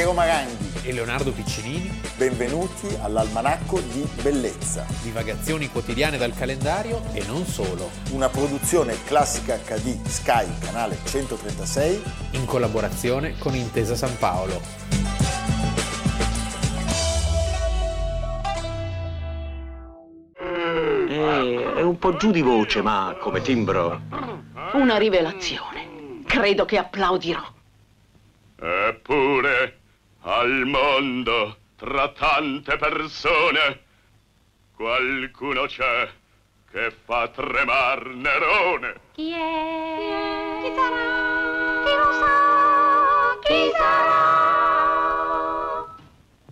Piero Maranghi. e Leonardo Piccinini, Benvenuti all'Almanacco di Bellezza, divagazioni quotidiane dal calendario e non solo, una produzione classica HD Sky, canale 136. in collaborazione con Intesa San Paolo. Eh, è un po' giù di voce, ma come timbro. Una rivelazione. Credo che applaudirò. Eppure al mondo, tra tante persone, qualcuno c'è che fa tremar Nerone. Chi è? Chi sarà? Chi lo sa? Chi sarà?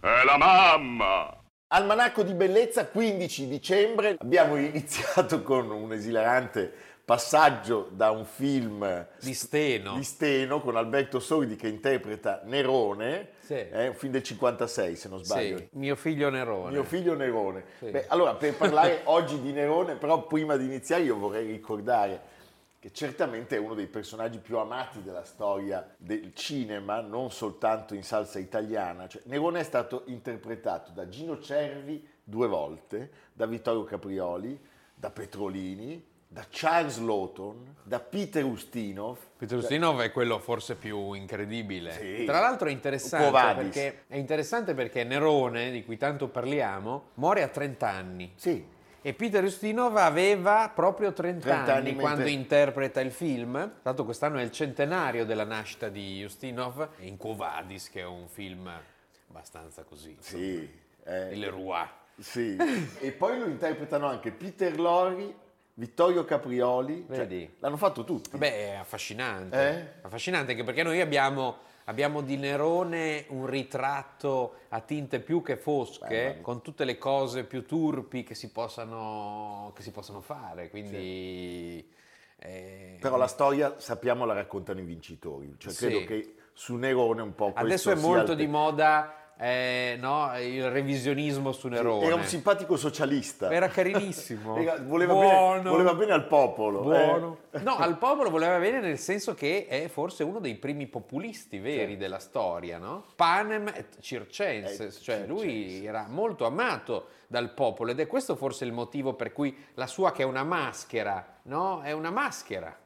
È la mamma. Almanacco di Bellezza, 15 dicembre. Abbiamo iniziato con un esilarante passaggio da un film Di Steno. di Steno con Alberto Sordi che interpreta Nerone, Sì. è un film del 56 se non sbaglio. Sì, mio figlio Nerone. Mio figlio Nerone. Sì. Beh, allora, per parlare oggi di Nerone, però prima di iniziare io vorrei ricordare che certamente è uno dei personaggi più amati della storia del cinema, non soltanto in salsa italiana. Cioè, Nerone è stato interpretato da Gino Cervi due volte, da Vittorio Caprioli, da Petrolini, da Charles Lawton, da Peter Ustinov. Peter Ustinov è quello forse più incredibile. Sì. Tra l'altro è interessante, perché, è interessante perché Nerone, di cui tanto parliamo, muore a 30 anni. Sì, E Peter Ustinov aveva proprio 30, 30 anni, anni quando interpreta il film. L'altro quest'anno è il centenario della nascita di Ustinov in Quo Vadis, che è un film abbastanza così. sì. eh, Il Leroy. Sì, e poi lo interpretano anche Peter Lori, Vittorio Caprioli, cioè, l'hanno fatto tutti. Beh, è affascinante. Eh? Affascinante anche perché noi abbiamo, abbiamo di Nerone un ritratto a tinte più che fosche, Beh, con tutte le cose più turpi che si possano, che si possono fare. Quindi. eh, Però la storia sappiamo la raccontano i vincitori, cioè Sì. credo che su Nerone un po' questo Adesso è molto di moda eh, no, il revisionismo su Nerone. Era un simpatico socialista. Era carinissimo. Voleva, bene, voleva bene al popolo. Buono. eh. No, al popolo voleva bene nel senso che è forse uno dei primi populisti veri della storia, no? Panem et circenses, cioè lui circenses. era molto amato dal popolo ed è questo forse il motivo per cui la sua che è una maschera, no? È una maschera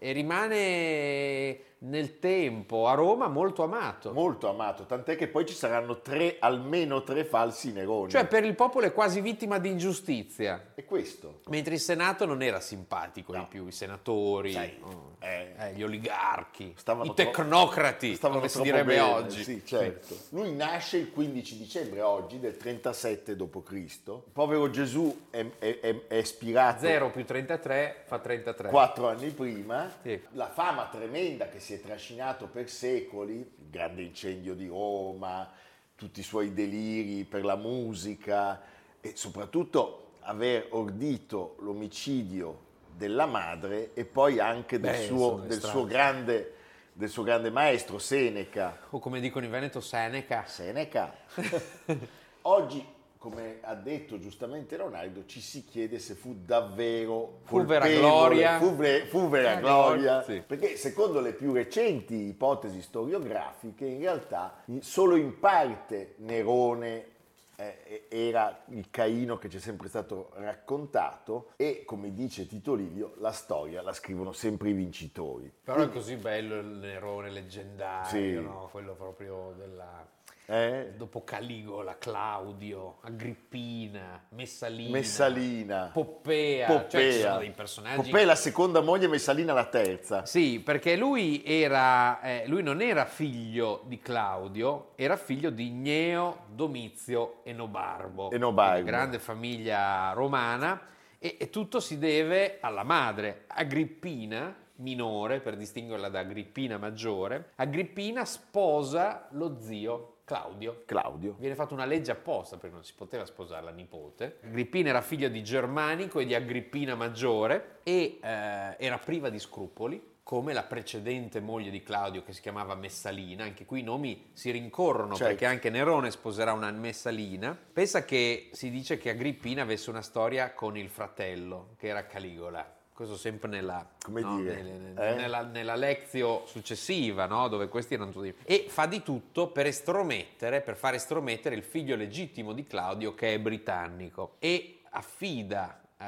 e rimane nel tempo a Roma molto amato. Molto amato, tant'è che poi ci saranno tre, almeno tre falsi Neroni. Cioè per il popolo è quasi vittima di ingiustizia. E questo? Mentre il Senato non era simpatico No. di più, i senatori, Sai, oh, eh, eh, gli oligarchi, i tecnocrati, Stavano come si direbbe bene, oggi. Sì, certo. Lui nasce il 15 dicembre oggi del 37 d.C. Il povero Gesù è, è, è, è spirato 0 più 33 fa 33. quattro anni prima. Sì. La fama tremenda che si è trascinato per secoli, il grande incendio di Roma, tutti i suoi deliri per la musica e soprattutto aver ordito l'omicidio della madre e poi anche del, Beh, suo, del suo grande, del suo grande maestro Seneca. O come dicono in Veneto, Seneca. Seneca. Oggi, come ha detto giustamente Leonardo, ci si chiede se fu davvero Fu vera colpevole, gloria. fu, ve- fu vera Eh, gloria, sì. perché secondo le più recenti ipotesi storiografiche, in realtà solo in parte Nerone eh, era il Caino che ci è sempre stato raccontato e, come dice Tito Livio, la storia la scrivono sempre i vincitori. Però è così bello il Nerone leggendario, Sì. no? quello proprio della... Eh? Dopo Caligola, Claudio, Agrippina, Messalina, Messalina. Poppea, cioè ci Poppea. sono dei personaggi... Poppea è la seconda moglie, Messalina la terza. Sì, perché lui, era, eh, lui non era figlio di Claudio, era figlio di Gneo, Domizio e Nobarbo. Enobarbo. Grande famiglia romana e, e tutto si deve alla madre, Agrippina, minore per distinguerla da Agrippina maggiore. Agrippina sposa lo zio Claudio. Claudio. Viene fatta una legge apposta perché non si poteva sposare la nipote. Agrippina era figlio di Germanico e di Agrippina Maggiore e eh, era priva di scrupoli, come la precedente moglie di Claudio che si chiamava Messalina. Anche qui i nomi si rincorrono Certo. perché anche Nerone sposerà una Messalina. Pensa che si dice che Agrippina avesse una storia con il fratello, che era Caligola. Questo sempre nella, no, dire, nelle- eh? nella, nella lezione successiva, no, dove questi erano tutti... E fa di tutto per estromettere, per far estromettere il figlio legittimo di Claudio che è britannico e affida eh,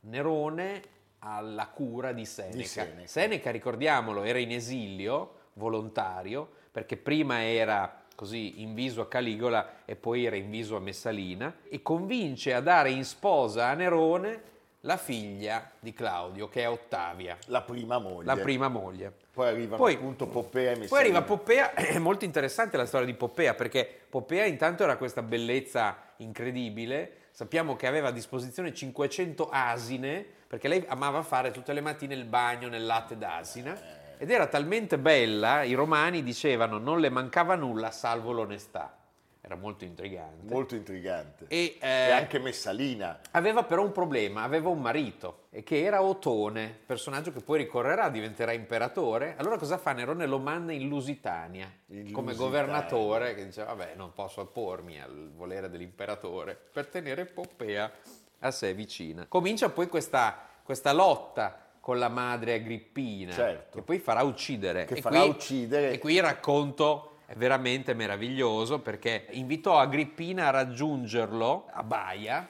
Nerone alla cura di Seneca. Seneca. Seneca, ricordiamolo, era in esilio volontario perché prima era così inviso a Caligola e poi era inviso a Messalina e convince a dare in sposa a Nerone la figlia di Claudio che è Ottavia, La prima moglie. la prima moglie. Poi arrivano Poi- appunto Poppea e Messalina. Poi arriva Poppea, è molto interessante la storia di Poppea perché Poppea intanto era questa bellezza incredibile, sappiamo che aveva a disposizione 500 asine perché lei amava fare tutte le mattine il bagno nel latte d'asina ed era talmente bella, i romani dicevano non le mancava nulla salvo l'onestà, era molto intrigante. Molto intrigante. E, E eh, anche Messalina. Aveva però un problema, aveva un marito, e che era Otone, personaggio che poi ricorrerà, diventerà imperatore. Allora cosa fa? Nerone lo manda in Lusitania In come Lusitania. governatore, che dice vabbè non posso oppormi al volere dell'imperatore per tenere Poppea a sé vicina. Comincia poi questa, questa lotta con la madre Agrippina, Certo. che poi farà uccidere. Che E farà qui- uccidere. E qui racconto è veramente meraviglioso perché invitò Agrippina a raggiungerlo a Baia,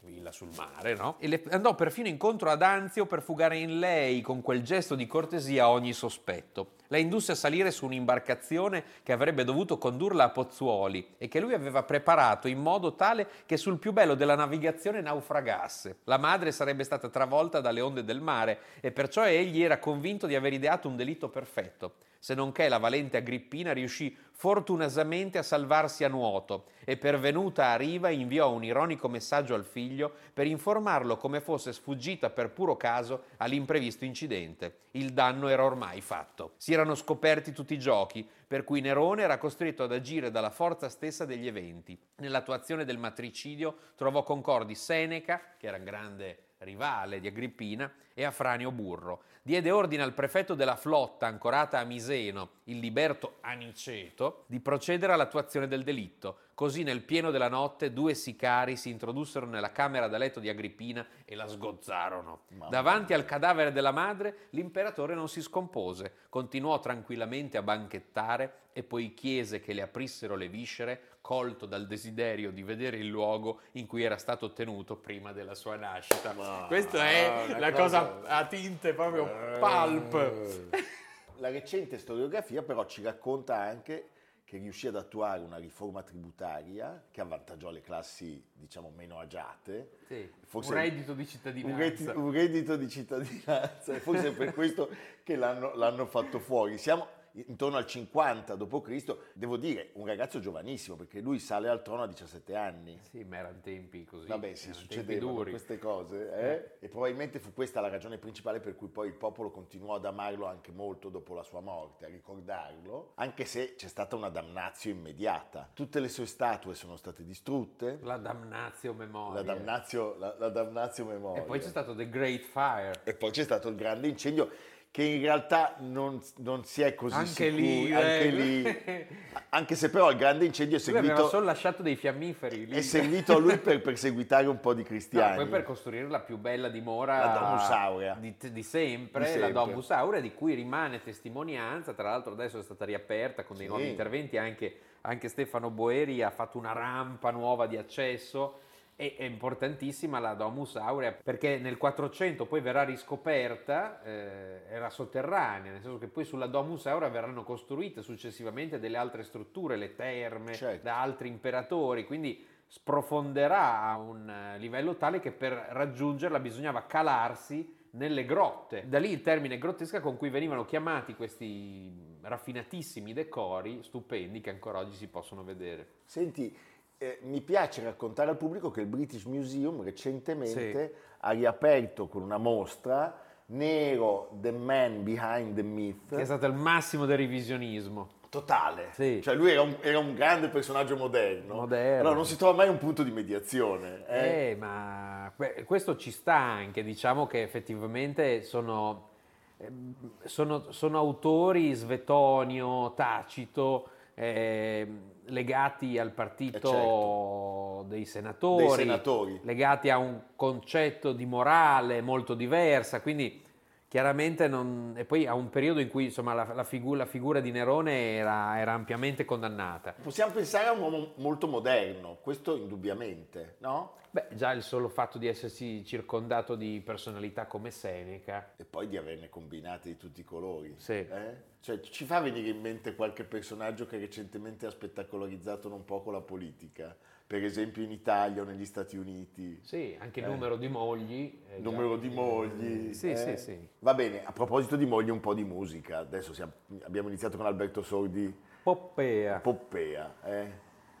villa sul mare, no? E le andò perfino incontro ad Anzio per fugare in lei con quel gesto di cortesia ogni sospetto. La indusse a salire su un'imbarcazione che avrebbe dovuto condurla a Pozzuoli e che lui aveva preparato in modo tale che sul più bello della navigazione naufragasse. La madre sarebbe stata travolta dalle onde del mare e perciò egli era convinto di aver ideato un delitto perfetto se non che la valente Agrippina riuscì fortunosamente a salvarsi a nuoto e pervenuta a riva inviò un ironico messaggio al figlio per informarlo come fosse sfuggita per puro caso all'imprevisto incidente. Il danno era ormai fatto. Si erano scoperti tutti i giochi, per cui Nerone era costretto ad agire dalla forza stessa degli eventi. Nell'attuazione del matricidio trovò concordi Seneca, che era un grande rivale di Agrippina, e Afranio Burro. Diede ordine al prefetto della flotta ancorata a Miseno, il liberto Aniceto, di procedere all'attuazione del delitto. Così nel pieno della notte due sicari si introdussero nella camera da letto di Agrippina e la sgozzarono. Davanti al cadavere della madre l'imperatore non si scompose, continuò tranquillamente a banchettare e poi chiese che le aprissero le viscere, colto dal desiderio di vedere il luogo in cui era stato tenuto prima della sua nascita. Questa è la cosa- cosa a tinte proprio pulp. La recente storiografia però ci racconta anche che riuscì ad attuare una riforma tributaria che avvantaggiò le classi, diciamo, meno agiate. Sì, Forse- un reddito di cittadinanza. Un reddito, un reddito di cittadinanza, e forse è per questo che l'hanno, l'hanno fatto fuori. Siamo intorno al 50 d.C., devo dire, un ragazzo giovanissimo, perché lui sale al trono a 17 anni. Sì, ma erano tempi così. Vabbè, sì, succedevano queste cose, eh? e probabilmente fu questa la ragione principale per cui poi il popolo continuò ad amarlo anche molto dopo la sua morte, a ricordarlo, anche se c'è stata una damnazio immediata. Tutte le sue statue sono state distrutte, La damnazio memoria. la damnazio, la, la damnazio memoria. E poi c'è stato The Great Fire. E poi c'è stato il grande incendio che in realtà non, non si è così Anche sicuri, lì, anche eh. lì, anche se però il grande incendio è Lui aveva solo lasciato dei fiammiferi lì. è servito a lui per perseguitare un po' di No, cristiani. poi per costruire la più bella dimora La Domus Aurea. di, di sempre, Di sempre. la Domus Aurea, di cui rimane testimonianza. Tra l'altro, adesso è stata riaperta con dei Sì. nuovi interventi. Anche, anche Stefano Boeri ha fatto una rampa nuova di accesso. E è importantissima la Domus Aurea perché nel 400 poi verrà riscoperta, eh, era sotterranea, nel senso che poi sulla Domus Aurea verranno costruite successivamente delle altre strutture, le terme, Certo. da altri imperatori, quindi sprofonderà a un eh, livello tale che per raggiungerla bisognava calarsi nelle grotte. Da lì il termine grottesca con cui venivano chiamati questi raffinatissimi decori stupendi che ancora oggi si possono vedere. Senti, eh, mi piace raccontare al pubblico che il British Museum recentemente ha riaperto con una mostra Nero, The Man Behind the Myth, Che è stato il massimo del revisionismo. totale. Sì. Cioè lui era un, era un grande personaggio moderno. Moderno. Allora non si trova mai un punto di mediazione. eh? Eh, ma que- questo ci sta anche, diciamo che effettivamente sono, ehm, sono, sono autori, Svetonio, Tacito, eh, legati al partito Eh, certo. dei senatori, Dei senatori. legati a un concetto di morale molto diversa, quindi chiaramente non... e poi a un periodo in cui insomma, la, la figu- la figura di Nerone era, era ampiamente condannata. Possiamo pensare a un uomo molto moderno, questo indubbiamente, no? Beh, già il solo fatto di essersi circondato di personalità come Seneca, E poi di averne combinate di tutti i colori. Sì. eh? Cioè, ci fa venire in mente qualche personaggio che recentemente ha spettacolarizzato non poco la politica, per esempio in Italia o negli Stati Uniti. sì, anche il Eh. numero di mogli. già- Numero di mogli. Sì, eh? sì, sì. Va bene, a proposito di mogli, un po' di musica. Adesso siamo- abbiamo iniziato con Alberto Sordi, Poppea. Poppea, eh?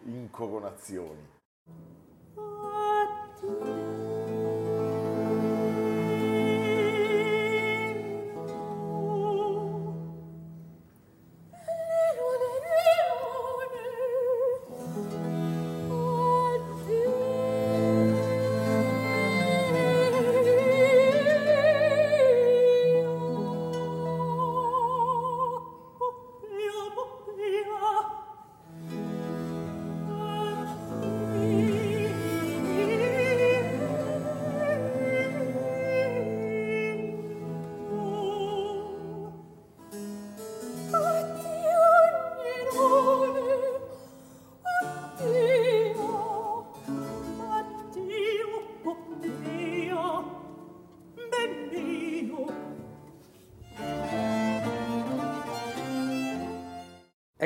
Incoronazioni.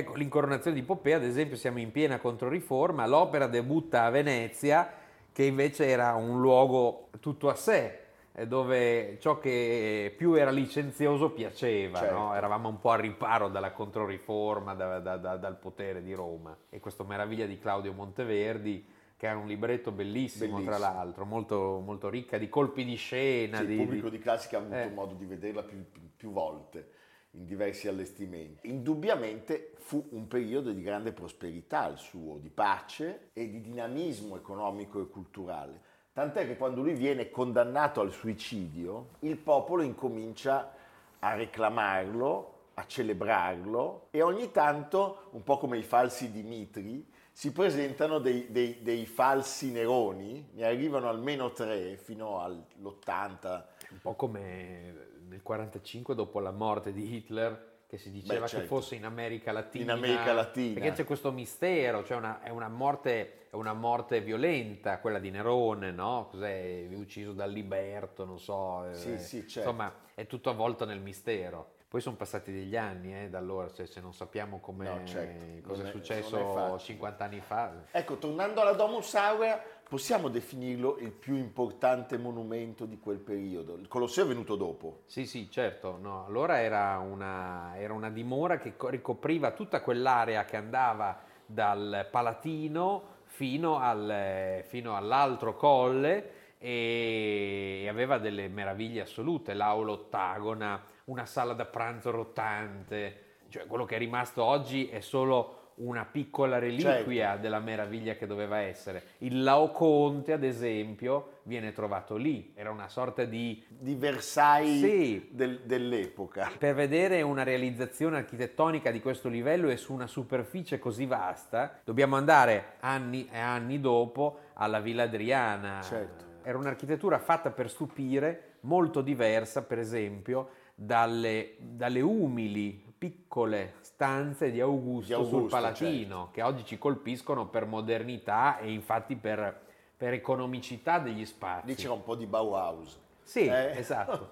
Ecco, l'incoronazione di Poppea, ad esempio, siamo in piena controriforma, l'opera debutta a Venezia, che invece era un luogo tutto a sé, eh, dove ciò che più era licenzioso piaceva, Certo. no? eravamo un po' a riparo dalla controriforma, da- da- da- dal potere di Roma. E questo meraviglia di Claudio Monteverdi, che ha un libretto bellissimo, tra Bellissimo. l'altro, molto, molto ricca di colpi di scena. Sì, di- il pubblico di- di classica ha avuto Eh. modo di vederla più, più- più volte in diversi allestimenti. Indubbiamente fu un periodo di grande prosperità il suo, di pace e di dinamismo economico e culturale. Tant'è che quando lui viene condannato al suicidio, il popolo incomincia a reclamarlo, a celebrarlo e ogni tanto, un po' come i falsi Dimitri, si presentano dei, dei- dei falsi Neroni, ne arrivano almeno tre fino all'80. Un po' come nel 45 dopo la morte di Hitler che si diceva Beh, certo. che fosse in America Latina. In America Latina. Perché c'è questo mistero, cioè una- è, una morte, è una morte violenta, quella di Nerone, no? Cos'è? Ucciso dal Liberto, non so. eh, Sì, sì, certo. Insomma, è tutto avvolto nel mistero. Poi sono passati degli anni eh, da allora, cioè, se non sappiamo come, No, certo. cosa Non è successo non è facile. 50 anni fa. Ecco, tornando alla Domus Aurea, possiamo definirlo il più importante monumento di quel periodo. Il Colosseo è venuto dopo. Sì, sì, certo. No, allora era una, era una dimora che co- ricopriva tutta quell'area che andava dal Palatino fino, al- fino all'altro colle e aveva delle meraviglie assolute, l'aula ottagona, una sala da pranzo rotante, cioè quello che è rimasto oggi è solo una piccola reliquia Certo. della meraviglia che doveva essere. Il Laoconte, ad esempio, viene trovato lì, era una sorta di Di Versailles Sì. del- dell'epoca. per vedere una realizzazione architettonica di questo livello e su una superficie così vasta, dobbiamo andare anni e anni dopo alla Villa Adriana. Certo. Era un'architettura fatta per stupire, molto diversa, per esempio, dalle, dalle umili, piccole stanze di Augusto, Di Augusto, sul Palatino, che oggi ci colpiscono per modernità e infatti per, per economicità degli spazi. Lì c'era un po' di Bauhaus. Sì, Eh? esatto.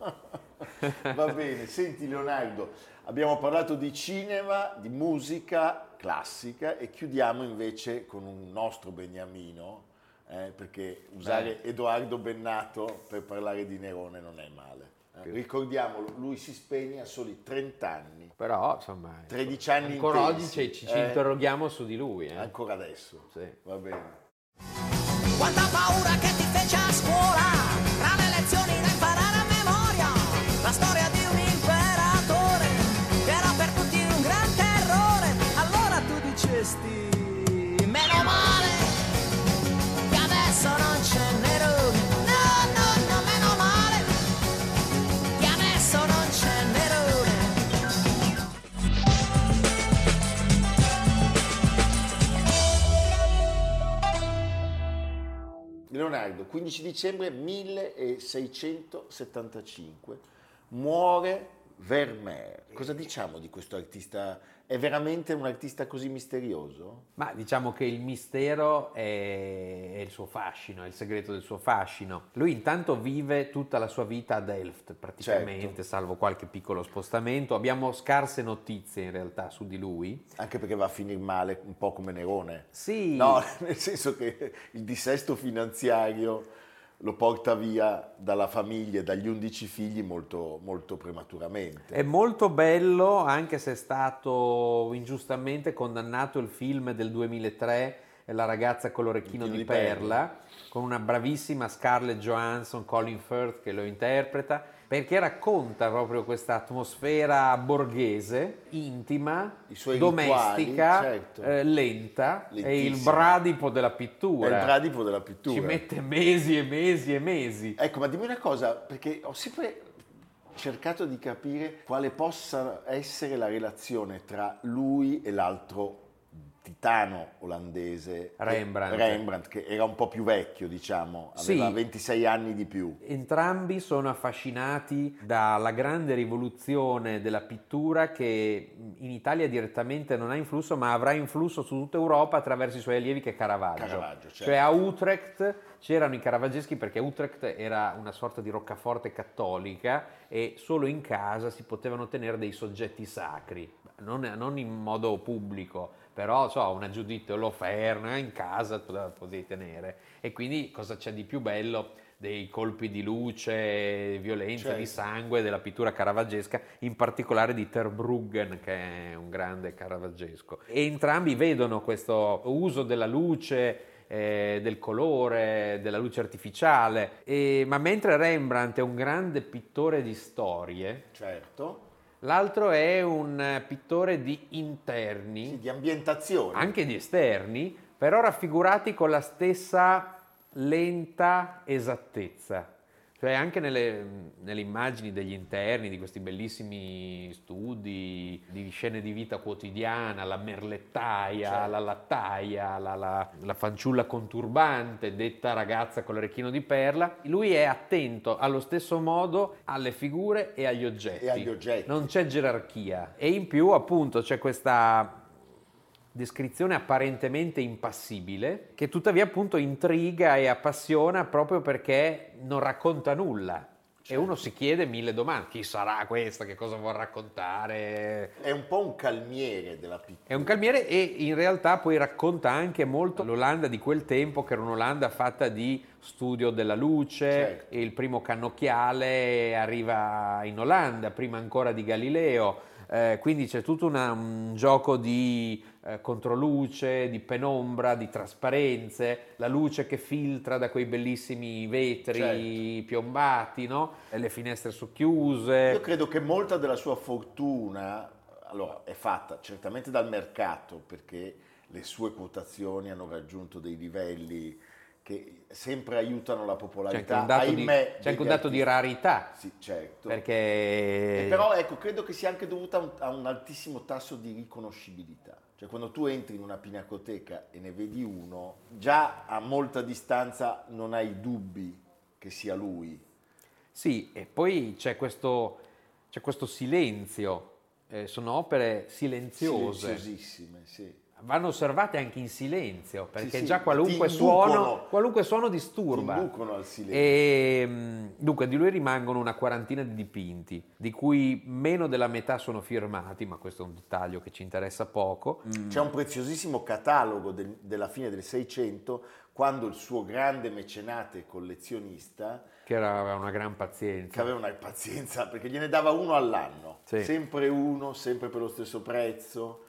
Va bene, senti Leonardo, abbiamo parlato di cinema, di musica classica e chiudiamo invece con un nostro beniamino, eh, perché usare Edoardo Bennato per parlare di Nerone non è male. Eh. Ricordiamolo, lui si spegne a soli 30 anni, Però, insomma, 13 anni ancora intensi, oggi ci, ci eh. interroghiamo su di lui. eh. ancora adesso. Sì. Va bene. Quanta paura che ti fece a scuola, tra le lezioni da 15 dicembre 1675, muore Vermeer. Cosa diciamo di questo artista? È veramente un artista così misterioso? Ma diciamo che il mistero è, è il suo fascino, è il segreto del suo fascino. Lui intanto vive tutta la sua vita ad Delft, praticamente, Certo. salvo qualche piccolo spostamento. Abbiamo scarse notizie in realtà su di lui. Anche perché va a finire male, un po' come Nerone. Sì, No, nel senso che il dissesto finanziario lo porta via dalla famiglia e dagli 11 figli molto, molto prematuramente. È molto bello, anche se è stato ingiustamente condannato il film del 2003, La ragazza con l'orecchino L'orecchino di, di perla. perla, con una bravissima Scarlett Johansson, Colin Firth che lo interpreta, perché racconta proprio questa atmosfera borghese, intima, domestica, rituali, certo. eh, lenta, è il bradipo della È pittura. il bradipo della pittura. Ci mette mesi e mesi e mesi. Ecco, ma dimmi una cosa, perché ho sempre cercato di capire quale possa essere la relazione tra lui e l'altro titano olandese Rembrandt. Rembrandt, che era un po' più vecchio, diciamo, aveva Sì. 26 anni di più. Entrambi sono affascinati dalla grande rivoluzione della pittura che in Italia direttamente non ha influsso, ma avrà influsso su tutta Europa attraverso i suoi allievi che è Caravaggio. Caravaggio, certo. Cioè a Utrecht c'erano i caravaggeschi perché Utrecht era una sorta di roccaforte cattolica e solo in casa si potevano tenere dei soggetti sacri, non, non in modo pubblico, però so, una Giuditta Oloferna in casa tu la potevi tenere. E quindi cosa c'è di più bello dei colpi di luce, violenza, Certo. di sangue della pittura caravaggesca, in particolare di Terbruggen, che è un grande caravaggesco. E entrambi vedono questo uso della luce, eh, del colore, della luce artificiale. E- ma mentre Rembrandt è un grande pittore di storie, Certo. l'altro è un eh, pittore di interni Sì, di ambientazione. anche di esterni, però raffigurati con la stessa lenta esattezza. Cioè anche nelle, nelle immagini degli interni di questi bellissimi studi di scene di vita quotidiana, la merlettaia, Certo. la lattaia, la, la- la fanciulla conturbante, detta ragazza con l'orecchino di perla, lui è attento allo stesso modo alle figure e agli oggetti. E agli oggetti. Non c'è gerarchia. E in più appunto c'è questa descrizione apparentemente impassibile, che tuttavia appunto intriga e appassiona proprio perché non racconta nulla. E uno si chiede mille domande, chi sarà questa, che cosa vuol raccontare? È un po' un calmiere della pittura. È un calmiere e in realtà poi racconta anche molto l'Olanda di quel tempo, che era un'Olanda fatta di studio della luce, Certo. e il primo cannocchiale arriva in Olanda, prima ancora di Galileo, eh, quindi c'è tutto una- un gioco di eh, controluce, di penombra, di trasparenze, la luce che filtra da quei bellissimi vetri Certo. piombati, no? E le finestre socchiuse. Io credo che molta della sua fortuna allora, è fatta certamente dal mercato, perché le sue quotazioni hanno raggiunto dei livelli che sempre aiutano la C'è anche popolarità. un dato, di, ahimè, c'è anche un dato di rarità, Sì, certo. perché... Però ecco, credo che sia anche dovuta a un, a un altissimo tasso di riconoscibilità. Cioè quando tu entri in una pinacoteca e ne vedi uno, già a molta distanza non hai dubbi che sia lui. Sì, e poi c'è questo, c'è questo silenzio, eh, sono opere silenziose, Silenziosissime, sì. Vanno osservate anche in silenzio, perché sì, già qualunque ti suono, qualunque suono Ti disturba. inducono al silenzio. E, mh, dunque, di lui rimangono una quarantina di dipinti, di cui meno della metà sono firmati, ma questo è un dettaglio che ci interessa poco. C'è un preziosissimo catalogo del- della fine del Seicento, quando il suo grande mecenate collezionista, Che era aveva una gran pazienza. che aveva una pazienza, perché gliene dava uno all'anno, Sì. sempre uno, sempre per lo stesso prezzo,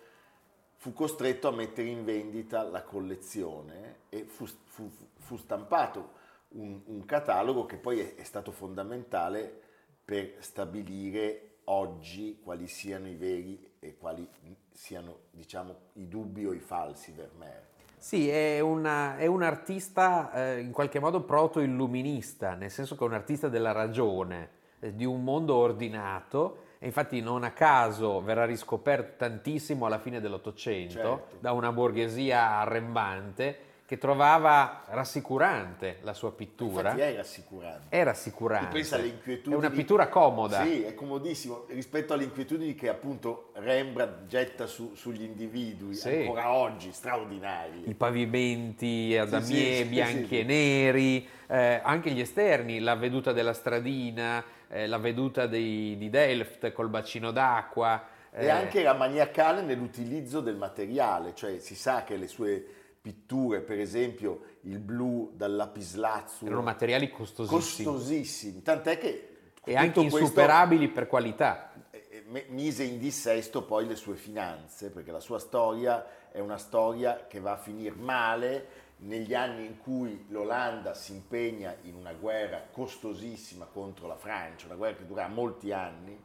fu costretto a mettere in vendita la collezione e fu, fu- fu stampato un, un catalogo che poi è, è stato fondamentale per stabilire oggi quali siano i veri e quali siano, diciamo, i dubbi o i falsi Vermeer. Sì, è, una- è un artista eh, in qualche modo proto-illuminista, nel senso che è un artista della ragione, eh, di un mondo ordinato, e infatti non a caso verrà riscoperto tantissimo alla fine dell'Ottocento Certo. da una borghesia arrembante che trovava rassicurante la sua pittura. Infatti è rassicurante. È rassicurante. Tu pensa alle inquietudini. È una pittura comoda. Sì, è comodissimo rispetto alle inquietudini che appunto Rembrandt getta su- sugli individui, Sì. ancora oggi, straordinari. I pavimenti a Sì, sì, sì, bianchi sì. e neri, eh, anche gli esterni, la veduta della stradina, eh, la veduta dei- di Delft col bacino d'acqua. E eh, anche era maniacale nell'utilizzo del materiale, cioè si sa che le sue pitture, per esempio il blu dal lapislazzo, erano materiali costosissimi. Costosissimi, tant'è che e anche insuperabili per qualità. eh, eh, mise in dissesto poi le sue finanze, perché la sua storia è una storia che va a finire male. Negli anni in cui l'Olanda si impegna in una guerra costosissima contro la Francia, una guerra che durerà molti anni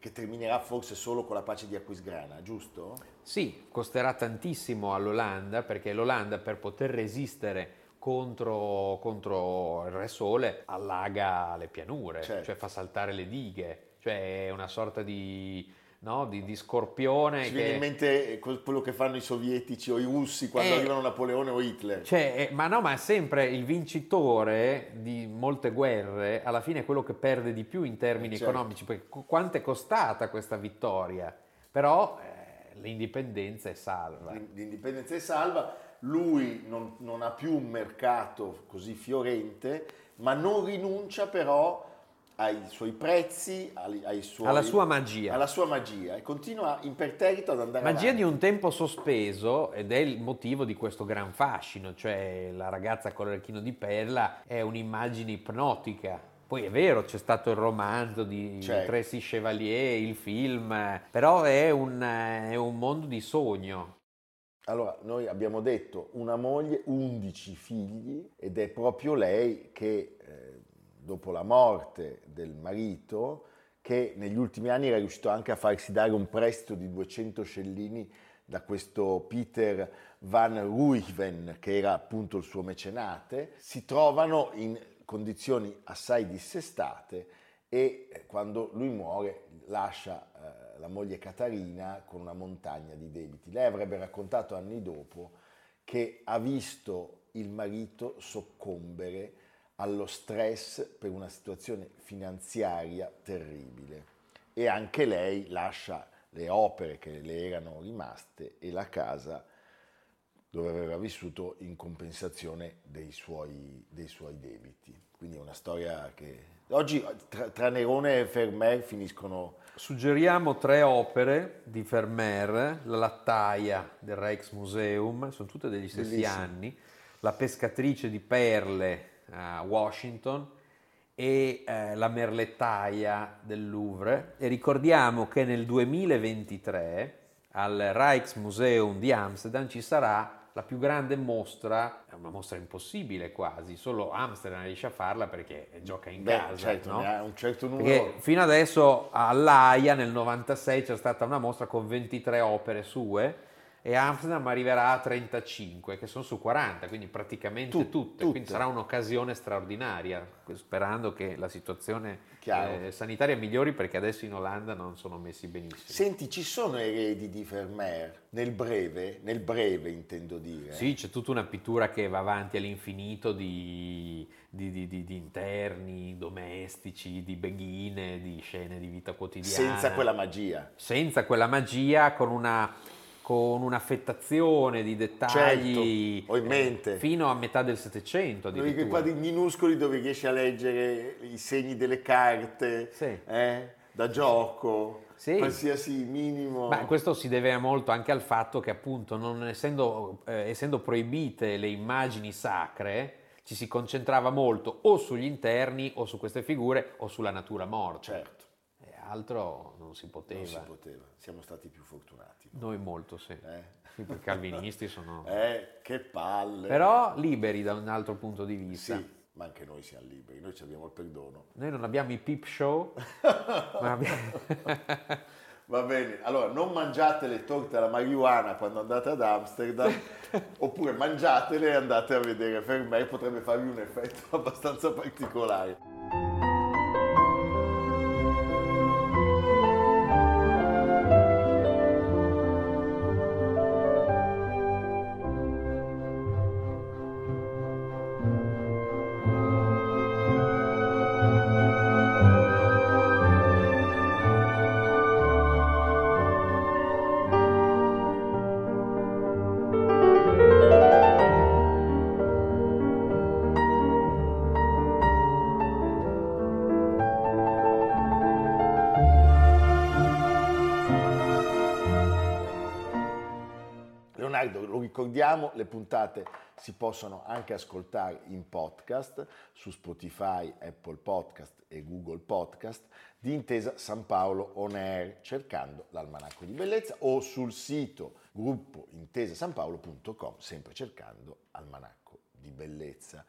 che terminerà forse solo con la pace di Aquisgrana, giusto? Sì, costerà tantissimo all'Olanda perché l'Olanda per poter resistere contro, contro il Re Sole allaga le pianure, Certo. cioè fa saltare le dighe, cioè è una sorta di, no, di, di scorpione Ci viene in che... mente quel- quello che fanno i sovietici o i russi quando Eh, arrivano Napoleone o Hitler. Cioè, eh, ma no, ma è sempre il vincitore di molte guerre, alla fine è quello che perde di più in termini Certo. economici, perché qu- quanto è costata questa vittoria? Però eh, l'indipendenza è salva. L'in- L'indipendenza è salva, lui non, non ha più un mercato così fiorente, ma non rinuncia però ai suoi prezzi, ai, ai suoi- Alla sua magia. alla sua magia e continua imperterrito ad andare Magia avanti. di un tempo sospeso ed è il motivo di questo gran fascino, cioè la ragazza con l'orecchino di perla è un'immagine ipnotica. Poi è vero, c'è stato il romanzo di Certo. Tracy Chevalier, il film, però è un, è un mondo di sogno. Allora, noi abbiamo detto una moglie, 11 figli ed è proprio lei che eh, dopo la morte del marito, che negli ultimi anni era riuscito anche a farsi dare un prestito di 200 scellini da questo Peter Van Ruijven, che era appunto il suo mecenate, si trovano in condizioni assai dissestate e eh, quando lui muore lascia eh, la moglie Catarina con una montagna di debiti. Lei avrebbe raccontato anni dopo che ha visto il marito soccombere allo stress per una situazione finanziaria terribile e anche lei lascia le opere che le erano rimaste e la casa dove aveva vissuto in compensazione dei suoi, dei suoi debiti. Quindi è una storia che... Oggi tra, tra Nerone e Fermer finiscono... Sugeriamo tre opere di Vermeer, La lattaia del Rijksmuseum, sono tutte degli stessi Bellissime. anni, La pescatrice di perle a Washington e eh, La merlettaia del Louvre. E ricordiamo che nel 2023 al Rijksmuseum di Amsterdam ci sarà la più grande mostra, è una mostra impossibile quasi, solo Amsterdam riesce a farla perché gioca in Beh, casa. certo, no? un certo numero... Perché fino adesso all'AIA nel 96 c'è stata una mostra con 23 opere sue e Amsterdam arriverà a 35, che sono su 40, quindi praticamente Tut- tutte. tutte. Quindi sarà un'occasione straordinaria, sperando che la situazione eh, sanitaria migliori perché adesso in Olanda non sono messi benissimo. Senti, ci sono eredi di Vermeer nel breve, nel breve intendo dire. Sì, c'è tutta una pittura che va avanti all'infinito di, di- di- di- di interni, domestici, di beghine, di scene di vita quotidiana. senza quella magia. senza quella magia, con una con un'affettazione di dettagli Certo, ho in mente. eh, fino a metà del Settecento Quei quadri minuscoli dove riesci a leggere i segni delle carte, Sì. eh, da gioco, Sì. qualsiasi minimo. Ma questo si deve molto anche al fatto che appunto non essendo, eh, essendo proibite le immagini sacre ci si concentrava molto o sugli interni o su queste figure o sulla natura morta. Certo, altro non si poteva. non si poteva, siamo stati più fortunati. Noi molto, sì. Eh, Sì, i calvinisti sono... Eh, che palle. Però liberi da un altro punto di vista. Sì, ma anche noi siamo liberi, noi ci abbiamo il perdono. Noi non abbiamo i peep show, ma abbiamo... Va bene, allora non mangiate le torte alla marijuana quando andate ad Amsterdam, oppure mangiatele e andate a vedere Vermeer, potrebbe farvi un effetto abbastanza particolare. Ricordiamo, le puntate si possono anche ascoltare in podcast su Spotify, Apple Podcast e Google Podcast di Intesa San Paolo On Air cercando l'almanacco di bellezza o sul sito gruppo intesasanpaolo.com sempre cercando almanacco di bellezza.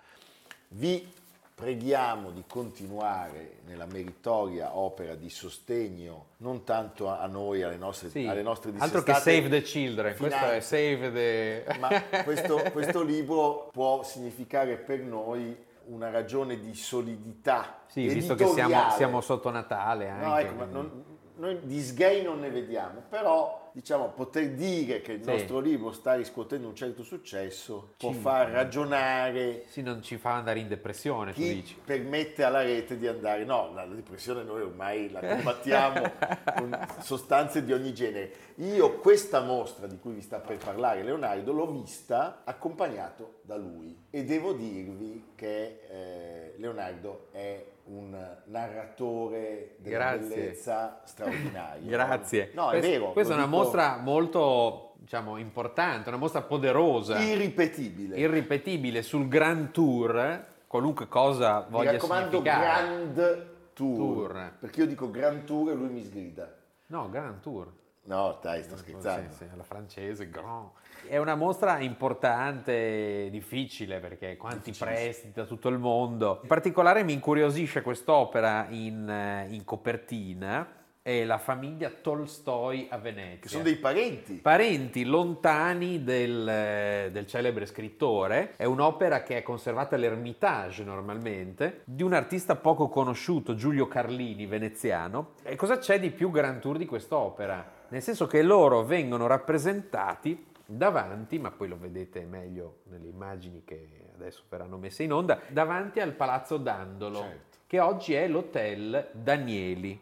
Vi preghiamo di continuare nella meritoria opera di sostegno non tanto a noi, alle nostre, Sì, alle nostre altro che Save the Children, questo è finanze. Save the... Ma questo, questo libro può significare per noi una ragione di solidità. Sì, visto che siamo, siamo sotto Natale anche. No, ecco, non- noi di sgay non ne vediamo, però diciamo poter dire che il Sì. nostro libro sta riscuotendo un certo successo può Ci- far ragionare Sì, non ci fa andare in depressione, tu chi dici. permette alla rete di andare. No, la depressione noi ormai la combattiamo con sostanze di ogni genere. Io questa mostra di cui vi sta per parlare Leonardo l'ho vista accompagnato da lui e devo dirvi che eh, Leonardo è un narratore della Grazie. bellezza straordinario. Grazie. No, è Quest- vero. Questa è una dico mostra molto, diciamo, importante, una mostra poderosa, irripetibile. irripetibile sul Grand Tour, qualunque cosa Mi voglia raccomando, significare. Grand Tour, Tour. Perché io dico Grand Tour e lui mi sgrida. No, Grand Tour. No, dai, sto scherzando. Sì, sì, alla francese, grand. È una mostra importante, difficile perché quanti prestiti da tutto il mondo. In particolare mi incuriosisce quest'opera in, eh, in copertina, è la famiglia Tolstoi a Venezia. Che sono dei parenti. Parenti lontani del, eh, del celebre scrittore, è un'opera che è conservata all'Ermitage normalmente, di un artista poco conosciuto, Giulio Carlini, veneziano. E cosa c'è di più Grand Tour di quest'opera? Nel senso che loro vengono rappresentati davanti, ma poi lo vedete meglio nelle immagini che adesso verranno messe in onda, davanti al Palazzo Dandolo, Certo. che oggi è l'Hotel Danieli.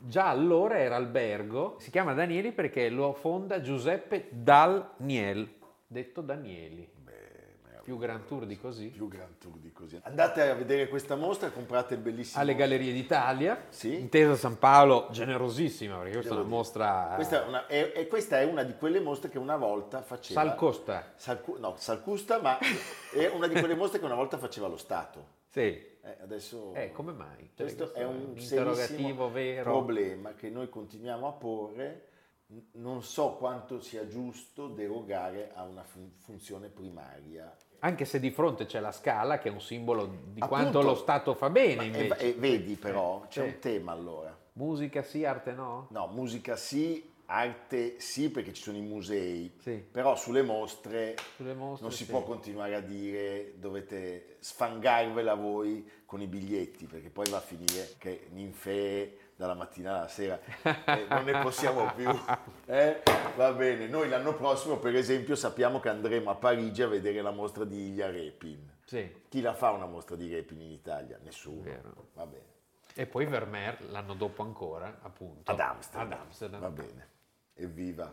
Già allora era albergo, si chiama Danieli perché lo fonda Giuseppe Dal-Niel, detto Danieli. Più Grand Tour di così. Più Grand Tour di così. Andate a vedere questa mostra, comprate il bellissimo. Alle Gallerie d'Italia, Sì. intesa San Paolo, generosissima perché questa è Devo una dire. mostra... Questa è, una, è- e questa è una di quelle mostre che una volta faceva. Salcosta. Salcu- no, Salcusta, ma è una di quelle mostre che una volta faceva lo Stato. Sì. Eh, adesso. Eh, come mai? Cioè, Questo è un interrogativo serissimo vero. problema che noi continuiamo a porre. Non so quanto sia giusto derogare a una fun- funzione primaria. Anche se di fronte c'è la scala che è un simbolo di Appunto. quanto lo Stato fa bene Ma- e, invece. e vedi però, c'è Sì. un tema allora. Musica sì, arte no? No, musica sì, arte sì, perché ci sono i musei, Sì. però sulle mostre, Sulle mostre, non si sì. può continuare a dire dovete sfangarvela voi con i biglietti, perché poi va a finire che ninfee dalla mattina alla sera eh, non ne possiamo più. eh? Va bene, noi l'anno prossimo per esempio sappiamo che andremo a Parigi a vedere la mostra di Ilya Repin. Sì. Chi la fa una mostra di Repin in Italia? Nessuno. Vero. Va bene. E poi Vermeer l'anno dopo ancora, appunto. Ad Amsterdam. Ad Amsterdam. Va bene. Evviva.